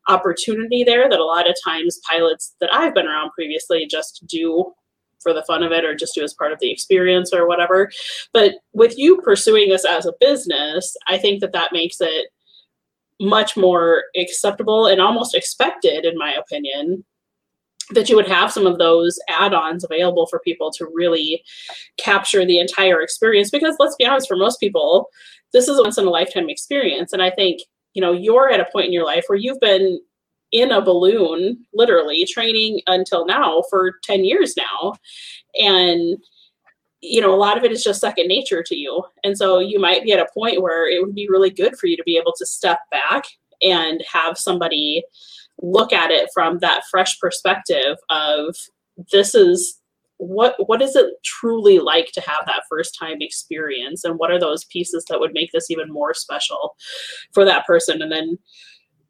opportunity there that a lot of times pilots that I've been around previously just do for the fun of it or just do as part of the experience or whatever. But with you pursuing this as a business, I think that that makes it much more acceptable and almost expected, in my opinion, that you would have some of those add-ons available for people to really capture the entire experience because let's be honest for most people this is a once in a lifetime experience and i think you know you're at a point in your life where you've been in a balloon literally training until now for 10 years now. And you know a lot of it is just second nature to you. And so you might be at a point where it would be really good for you to be able to step back and have somebody look at it from that fresh perspective of this is what what is it truly like to have that first time experience? And what are those pieces that would make this even more special for that person? And then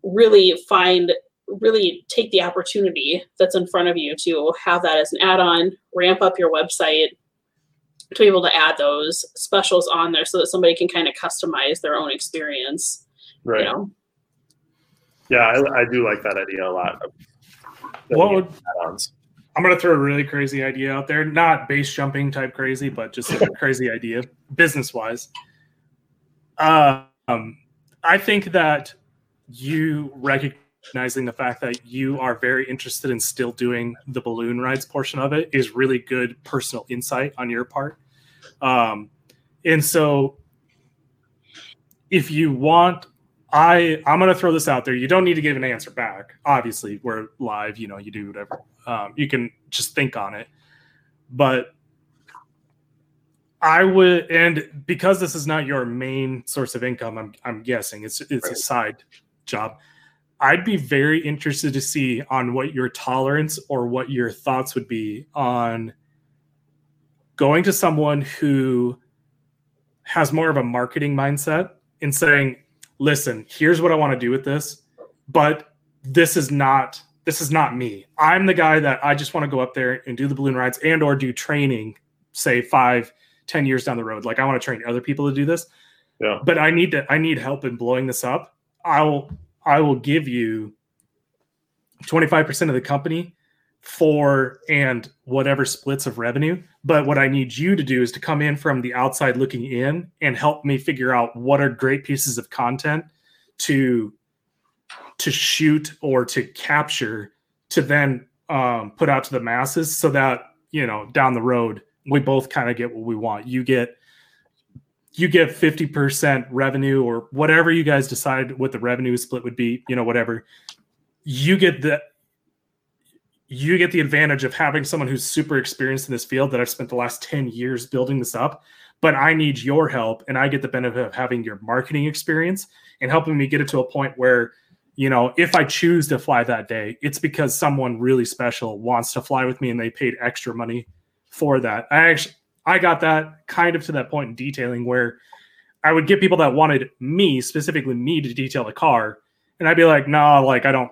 really find really take the opportunity that's in front of you to have that as an add-on ramp up your website to be able to add those specials on there so that somebody can kind of customize their own experience right. you know Yeah, I, I do like that idea a lot. what would add-ons. i'm gonna throw a really crazy idea out there not base jumping type crazy but just a crazy idea business wise um i think that you recognizing the fact that you are very interested in still doing the balloon rides portion of it is really good personal insight on your part. Um, and so, if you want, I I'm gonna throw this out there. You don't need to give an answer back. Obviously, we're live. You know, you do whatever. Um, you can just think on it, but I would, and because this is not your main source of income, I'm I'm guessing it's it's a side job. I'd be very interested to see on what your tolerance or what your thoughts would be on going to someone who has more of a marketing mindset and saying, "Listen, here's what I want to do with this, but this is not this is not me. I'm the guy that I just want to go up there and do the balloon rides and or do training, say five, ten years down the road. Like I want to train other people to do this. Yeah. But I need to I need help in blowing this up. I'll I will give you 25% of the company for and whatever splits of revenue. But what I need you to do is to come in from the outside looking in and help me figure out what are great pieces of content to to shoot or to capture to then um, put out to the masses so that you know down the road we both kind of get what we want you get you get 50% revenue or whatever you guys decide what the revenue split would be you know whatever you get the you get the advantage of having someone who's super experienced in this field that I've spent the last 10 years building this up. But I need your help, and I get the benefit of having your marketing experience and helping me get it to a point where, you know, if I choose to fly that day, it's because someone really special wants to fly with me and they paid extra money for that. I actually I got that kind of to that point in detailing where I would get people that wanted me, specifically me, to detail the car, and I'd be like, no, nah, like I don't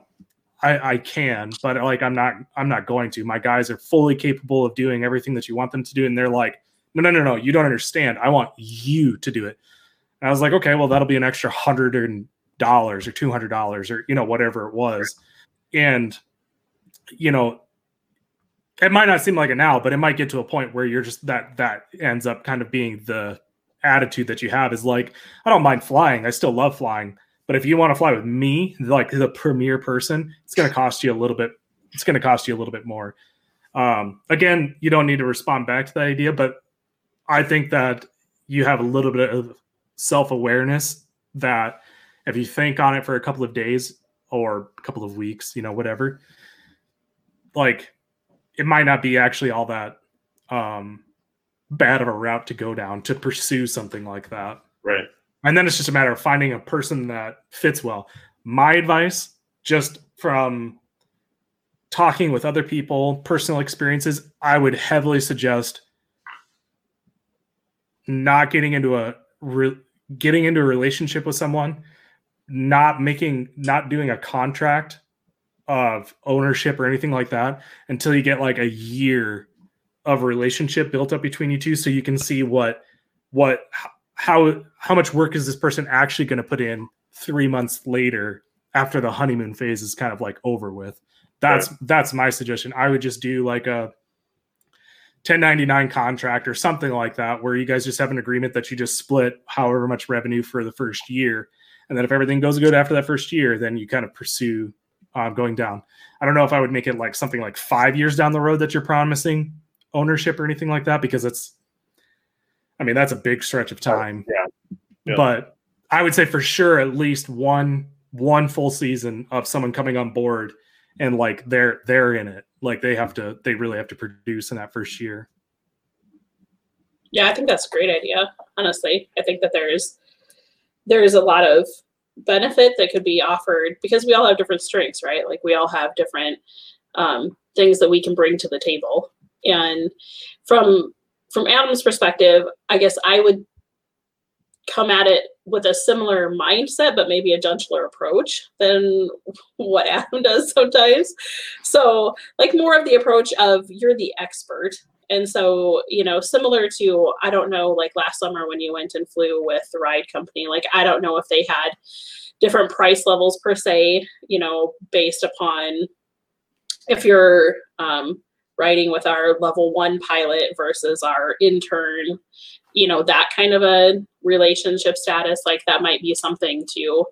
I, I can, but like I'm not I'm not going to. My guys are fully capable of doing everything that you want them to do, and they're like, no, no, no, no, you don't understand. I want you to do it. And I was like, okay, well that'll be an extra hundred dollars or two hundred dollars or you know whatever it was, and you know it might not seem like it now, but it might get to a point where you're just that that ends up kind of being the attitude that you have is like, I don't mind flying. I still love flying. But if you want to fly with me, like the premier person, it's going to cost you a little bit. It's going to cost you a little bit more. Um, again, you don't need to respond back to the idea, but I think that you have a little bit of self awareness that if you think on it for a couple of days or a couple of weeks, you know, whatever, like it might not be actually all that um, bad of a route to go down to pursue something like that. Right. And then it's just a matter of finding a person that fits well. My advice, just from talking with other people, personal experiences, I would heavily suggest not getting into a re- getting into a relationship with someone, not making not doing a contract of ownership or anything like that until you get like a year of relationship built up between you two so you can see what what how how much work is this person actually going to put in three months later after the honeymoon phase is kind of like over with. That's right. that's my suggestion. I would just do like a 1099 contract or something like that where you guys just have an agreement that you just split however much revenue for the first year. And then if everything goes good after that first year then you kind of pursue uh, going down i don't know if i would make it like something like five years down the road that you're promising ownership or anything like that because it's I mean, that's a big stretch of time. Yeah. yeah. But I would say for sure at least one one full season of someone coming on board and like they're they're in it. Like they have to they really have to produce in that first year. Yeah, I think that's a great idea. Honestly, I think that there's there's a lot of benefit that could be offered because we all have different strengths, right? Like we all have different um, things that we can bring to the table. And from from Adam's perspective, I guess I would come at it with a similar mindset, but maybe a gentler approach than what Adam does sometimes. So, like, more of the approach of you're the expert. And so, you know, similar to, I don't know, like last summer when you went and flew with the ride company, like, I don't know if they had different price levels per se, you know, based upon if you're um, riding with our level one pilot versus our intern you know that kind of a relationship status like that might be something to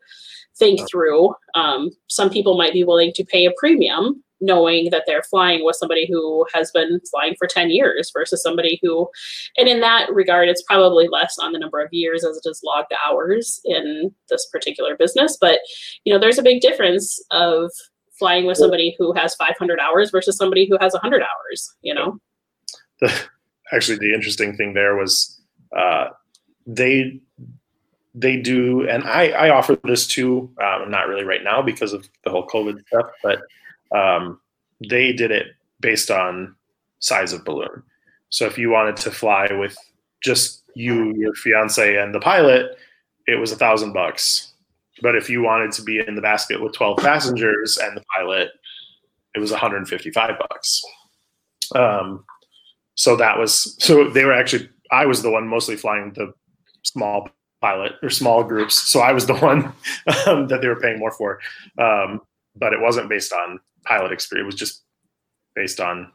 think through. Um, some people might be willing to pay a premium knowing that they're flying with somebody who has been flying for 10 years versus somebody who and in that regard it's probably less on the number of years as it is logged hours in this particular business. But you know there's a big difference of flying with somebody who has 500 hours versus somebody who has 100 hours you know? Actually the interesting thing there was uh, they they do and i i offer this too um, not really right now because of the whole covid stuff but um, they did it based on size of balloon so if you wanted to fly with just you your fiance and the pilot it was a thousand bucks but if you wanted to be in the basket with 12 passengers and the pilot, it was 155 bucks. Um, so that was so they were actually I was the one mostly flying the small pilot or small groups, so I was the one um, that they were paying more for. Um, but it wasn't based on pilot experience. It was just based on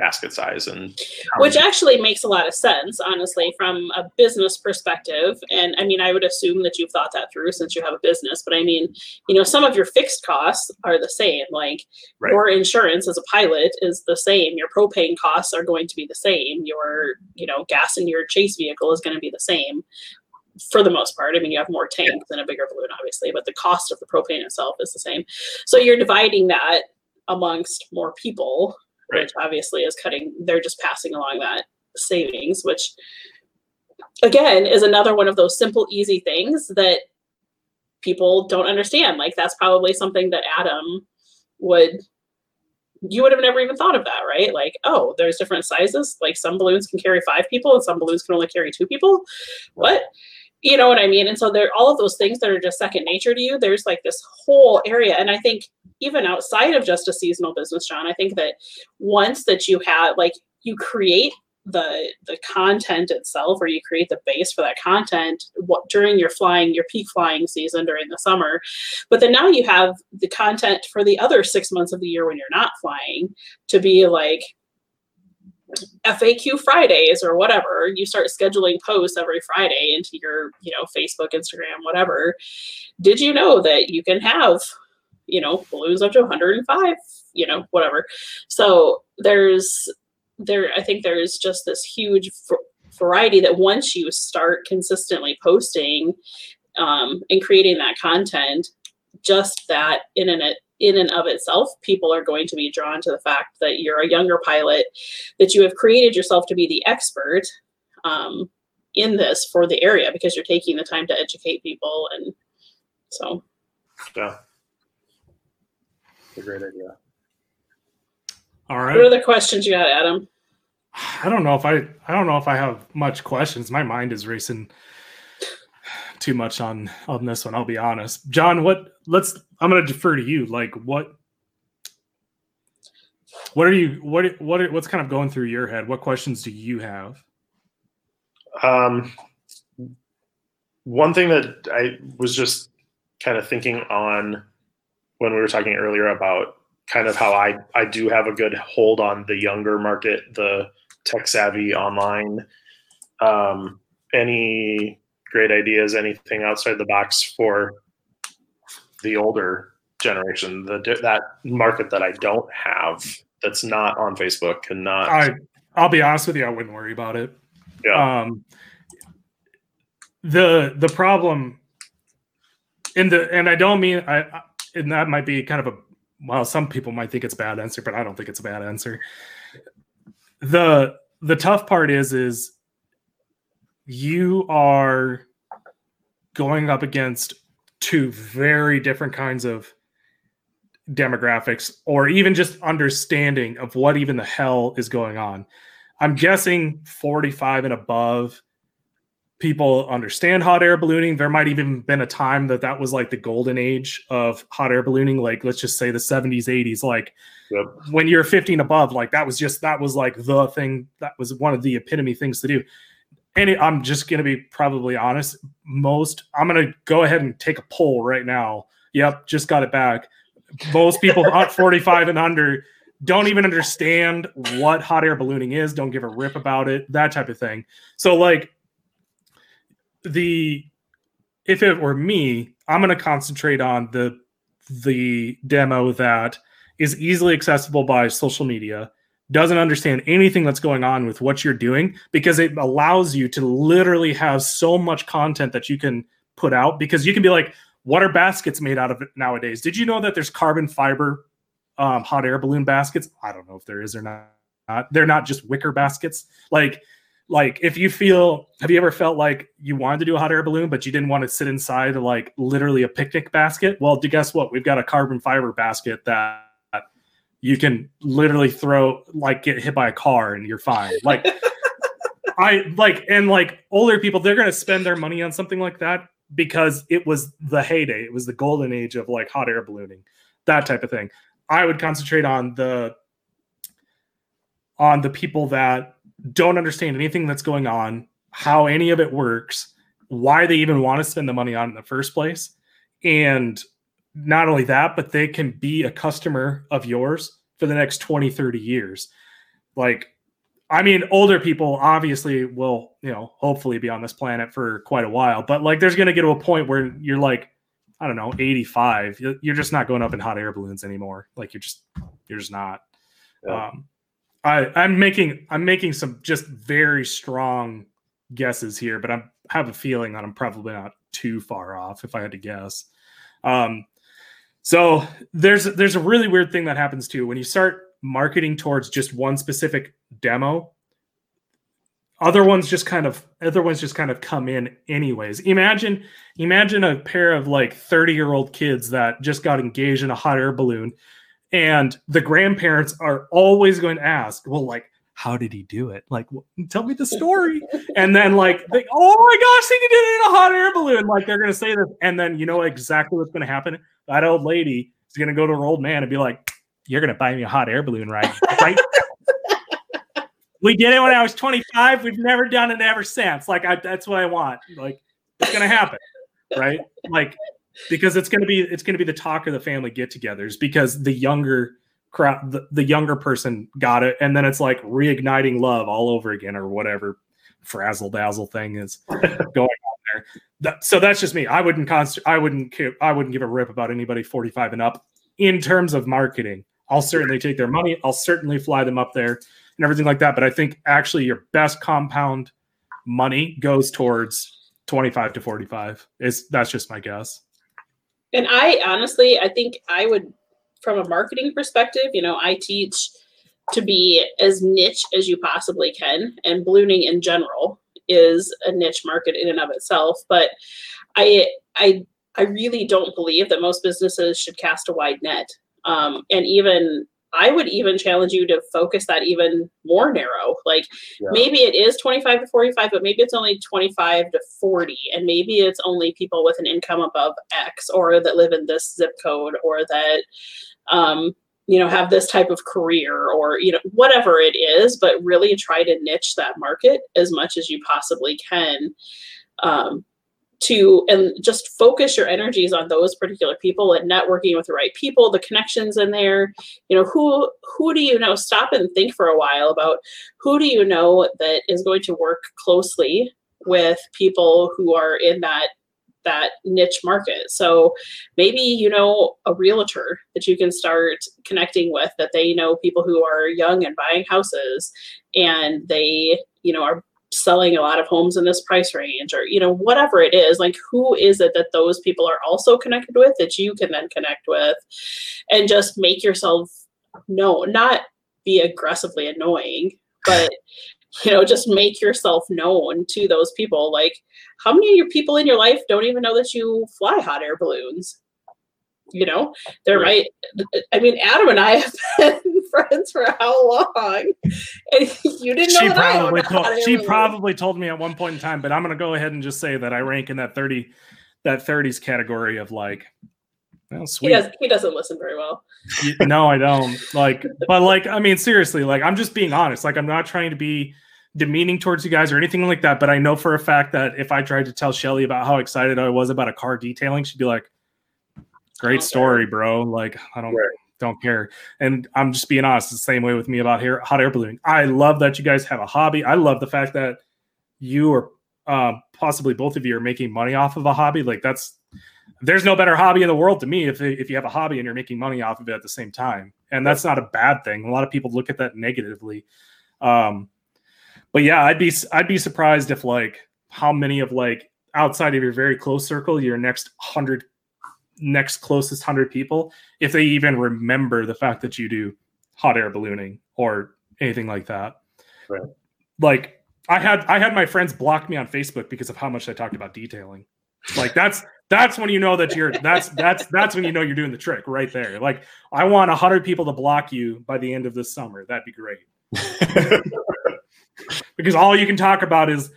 basket size and which actually makes a lot of sense honestly from a business perspective. And i mean i would assume that you've thought that through since you have a business but i mean you know some of your fixed costs are the same. Like right. your insurance as a pilot is the same. Your propane costs are going to be the same. Your you know gas in your chase vehicle is going to be the same for the most part. I mean, you have more tanks yeah. than a bigger balloon, obviously, but the cost of the propane itself is the same. So you're dividing that amongst more people, right. which obviously is cutting, they're just passing along that savings, which again is another one of those simple, easy things that people don't understand. Like, that's probably something that Adam would you would have never even thought of that, right? Like, oh, there's different sizes. Like some balloons can carry five people and some balloons can only carry two people. What? You know what I mean? And so there all of those things that are just second nature to you, there's like this whole area. And I think even outside of just a seasonal business, John, I think that once that you have like you create the the content itself or you create the base for that content what during your flying your peak flying season during the summer but then now you have the content for the other six months of the year when you're not flying to be like FAQ Fridays or whatever, you start scheduling posts every Friday into your, you know, Facebook, Instagram, whatever. Did you know that you can have, you know, balloons up to 105, you know, whatever. So there's there I think there's just this huge variety that once you start consistently posting um, and creating that content, just that in and in and of itself, people are going to be drawn to the fact that you're a younger pilot, that you have created yourself to be the expert um, in this for the area because you're taking the time to educate people. And so, yeah, a great idea. All right. What other questions you got, Adam? I don't know if I I don't know if I have much questions. My mind is racing too much on on this one. I'll be honest, John. What? Let's. I'm going to defer to you. Like, what? What are you? What? What? What's kind of going through your head? What questions do you have? Um, one thing that I was just kind of thinking on when we were talking earlier about kind of how I I do have a good hold on the younger market, the tech savvy online. Um, any great ideas, anything outside the box for the older generation, the that market that I don't have that's not on Facebook and not. I I'll be honest with you, I wouldn't worry about it. Yeah. Um, the the problem, in the and I don't mean I, and that might be kind of a well, some people might think it's a bad answer, but I don't think it's a bad answer. the The tough part is is you are going up against two very different kinds of demographics or even just understanding of what even the hell is going on. I'm guessing 45 and above people understand hot air ballooning. There might even been a time that that was like the golden age of hot air ballooning, like let's just say the 70s, 80s. Like yep. when you're 15 above, like that was just that was like the thing that was one of the epitome things to do and I'm just going to be probably honest. Most, I'm going to go ahead and take a poll right now. Yep, just got it back. Most people 45 and under don't even understand what hot air ballooning is, don't give a rip about it, that type of thing. So, like, the if it were me, I'm going to concentrate on the the demo that is easily accessible by social media doesn't understand anything that's going on with what you're doing because it allows you to literally have so much content that you can put out because you can be like what are baskets made out of nowadays? Did you know that there's carbon fiber um, hot air balloon baskets? I don't know if there is or not. They're not just wicker baskets. Like like if you feel have you ever felt like you wanted to do a hot air balloon but you didn't want to sit inside like literally a picnic basket? Well guess what? We've got a carbon fiber basket that you can literally throw like get hit by a car and you're fine. Like I like and like older people, they're gonna spend their money on something like that because it was the heyday, it was the golden age of like hot air ballooning, that type of thing. I would concentrate on the on the people that don't understand anything that's going on, how any of it works, why they even want to spend the money on it in the first place, and not only that, but they can be a customer of yours for the next 20, 30 years. Like, I mean, older people obviously will, you know, hopefully be on this planet for quite a while, but like there's going to get to a point where you're like, I don't know, 85. You're just not going up in hot air balloons anymore. Like you're just, you're just not. Yeah. Um, I, I'm making, I'm making some just very strong guesses here, but I have a feeling that I'm probably not too far off if I had to guess. Um, so there's there's a really weird thing that happens too when you start marketing towards just one specific demo. Other ones just kind of other ones just kind of come in anyways. Imagine imagine a pair of like 30 year old kids that just got engaged in a hot air balloon, and the grandparents are always going to ask, well, like how did he do it? Like, mm, tell me the story. and then like, they, oh my gosh, he did it in a hot air balloon. Like they're gonna say this, and then you know exactly what's gonna happen. That old lady is gonna go to her old man and be like, "You're gonna buy me a hot air balloon, right?" right? we did it when I was 25. We've never done it ever since. Like, I, that's what I want. Like, it's gonna happen, right? Like, because it's gonna be it's gonna be the talk of the family get-togethers because the younger crowd the, the younger person got it and then it's like reigniting love all over again or whatever frazzle dazzle thing is going on there. That, so that's just me. I wouldn't const- i wouldn't care, i wouldn't give a rip about anybody 45 and up in terms of marketing. I'll certainly take their money. I'll certainly fly them up there and everything like that but i think actually your best compound money goes towards 25 to 45 is that's just my guess. And i honestly i think i would from a marketing perspective, you know, I teach to be as niche as you possibly can, and ballooning in general is a niche market in and of itself. But I, I, I really don't believe that most businesses should cast a wide net. Um, and even I would even challenge you to focus that even more narrow. Like yeah. maybe it is 25 to 45, but maybe it's only 25 to 40. And maybe it's only people with an income above X or that live in this zip code or that um, you know have this type of career or you know whatever it is but really try to niche that market as much as you possibly can um, to and just focus your energies on those particular people and networking with the right people the connections in there. You know who who do you know? Stop and think for a while about who do you know that is going to work closely with people who are in that that niche market. So maybe you know a realtor that you can start connecting with that they know people who are young and buying houses and they, you know, are selling a lot of homes in this price range or you know whatever it is like who is it that those people are also connected with that you can then connect with and just make yourself known not be aggressively annoying but you know just make yourself known to those people like how many of your people in your life don't even know that you fly hot air balloons you know there right. might i mean adam and i have been friends for how long and you didn't know she probably told, she balloons. probably told me at one point in time but i'm going to go ahead and just say that i rank in that 30 that 30s category of like well, sweet. He, does, he doesn't listen very well. no, I don't. Like, but like, I mean, seriously, like, I'm just being honest. Like, I'm not trying to be demeaning towards you guys or anything like that. But I know for a fact that if I tried to tell Shelly about how excited I was about a car detailing, she'd be like, "Great story, bro." Like, I don't. Right. Don't care, and I'm just being honest. the same way with me about here, hot air ballooning. I love that you guys have a hobby. I love the fact that you are uh, possibly both of you are making money off of a hobby. Like that's there's no better hobby in the world to me if, if you have a hobby and you're making money off of it at the same time. And that's not a bad thing. A lot of people look at that negatively. Um, but yeah i'd be i'd be surprised if like how many of like outside of your very close circle your next 100 next closest 100 people if they even remember the fact that you do hot air ballooning or anything like that. Right. Like i had i had my friends block me on facebook because of how much i talked about detailing. Like that's that's when you know that you're that's that's that's when you know you're doing the trick right there. Like I want a hundred people to block you by the end of this summer. That'd be great. because all you can talk about is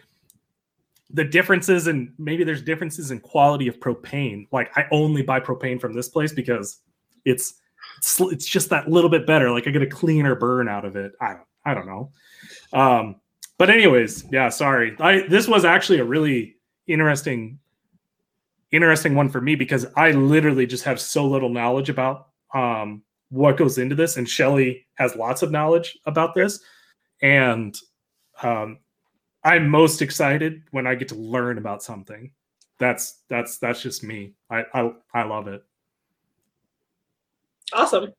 the differences and maybe there's differences in quality of propane. Like I only buy propane from this place because it's it's, it's just that little bit better. Like I get a cleaner burn out of it. I don't I don't know. Um, but anyways, yeah, sorry. I this was actually a really interesting interesting one for me because I literally just have so little knowledge about um, what goes into this, and Shelly has lots of knowledge about this, and um, I'm most excited when I get to learn about something. That's that's that's just me. I I, I love it. Awesome.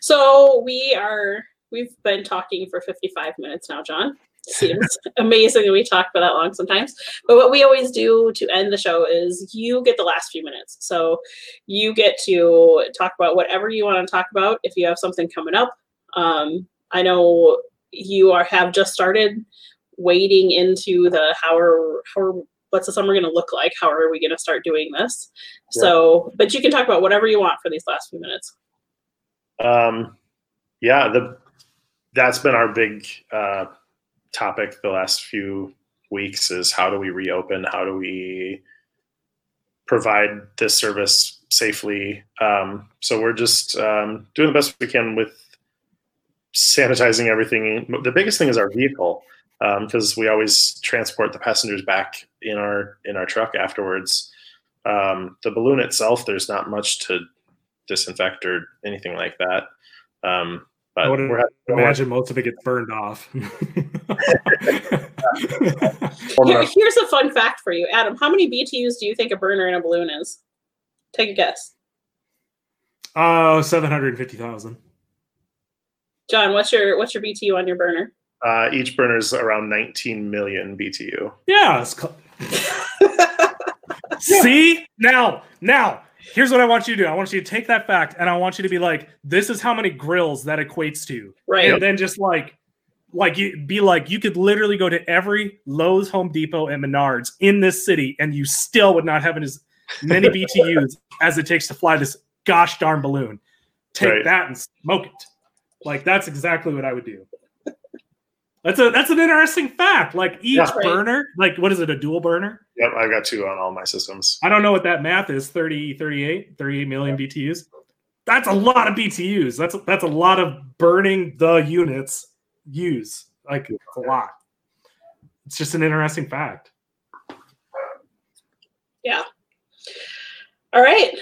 So we are we've been talking for 55 minutes now, John. Seems amazing that we talk for that long sometimes. But what we always do to end the show is you get the last few minutes. So you get to talk about whatever you want to talk about. If you have something coming up, um, I know you are have just started wading into the how are how are, what's the summer going to look like? How are we going to start doing this? Yeah. So, but you can talk about whatever you want for these last few minutes. Um, yeah, the that's been our big uh, topic the last few weeks is how do we reopen? How do we provide this service safely? Um, so we're just um, doing the best we can with sanitizing everything. The biggest thing is our vehicle because um, we always transport the passengers back in our in our truck afterwards. Um, the balloon itself, there's not much to disinfect or anything like that. Um, but I would imagine most of it gets burned off. Here, here's a fun fact for you, Adam. How many BTUs do you think a burner in a balloon is? Take a guess. Oh, uh, 750,000. John, what's your what's your BTU on your burner? Uh, each burner is around 19 million BTU. Yeah. Cl- See now, now here's what I want you to do. I want you to take that fact and I want you to be like, this is how many grills that equates to. Right. And then just like, like you be like, you could literally go to every Lowe's, Home Depot, and Menards in this city, and you still would not have as many BTUs as it takes to fly this gosh darn balloon. Take right. that and smoke it. Like that's exactly what I would do. That's a that's an interesting fact. Like each yeah, burner, like what is it, a dual burner? Yep, I've got two on all my systems. I don't know what that math is 30, 38, 38 million yeah. BTUs. That's a lot of BTUs. That's that's a lot of burning the units use. Like it's a lot. It's just an interesting fact. Yeah. All right.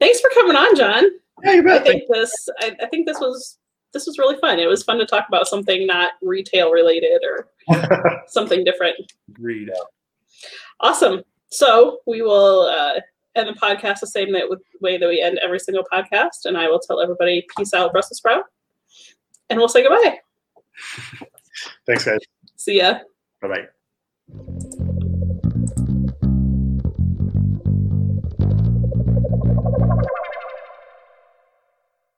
Thanks for coming on, John. Yeah, you bet. I think this I, I think this was this was really fun. It was fun to talk about something not retail related or something different. Agreed. Awesome. So we will uh, end the podcast the same way that we end every single podcast, and I will tell everybody peace out, Brussels sprout, and we'll say goodbye. Thanks, guys. See ya. Bye bye.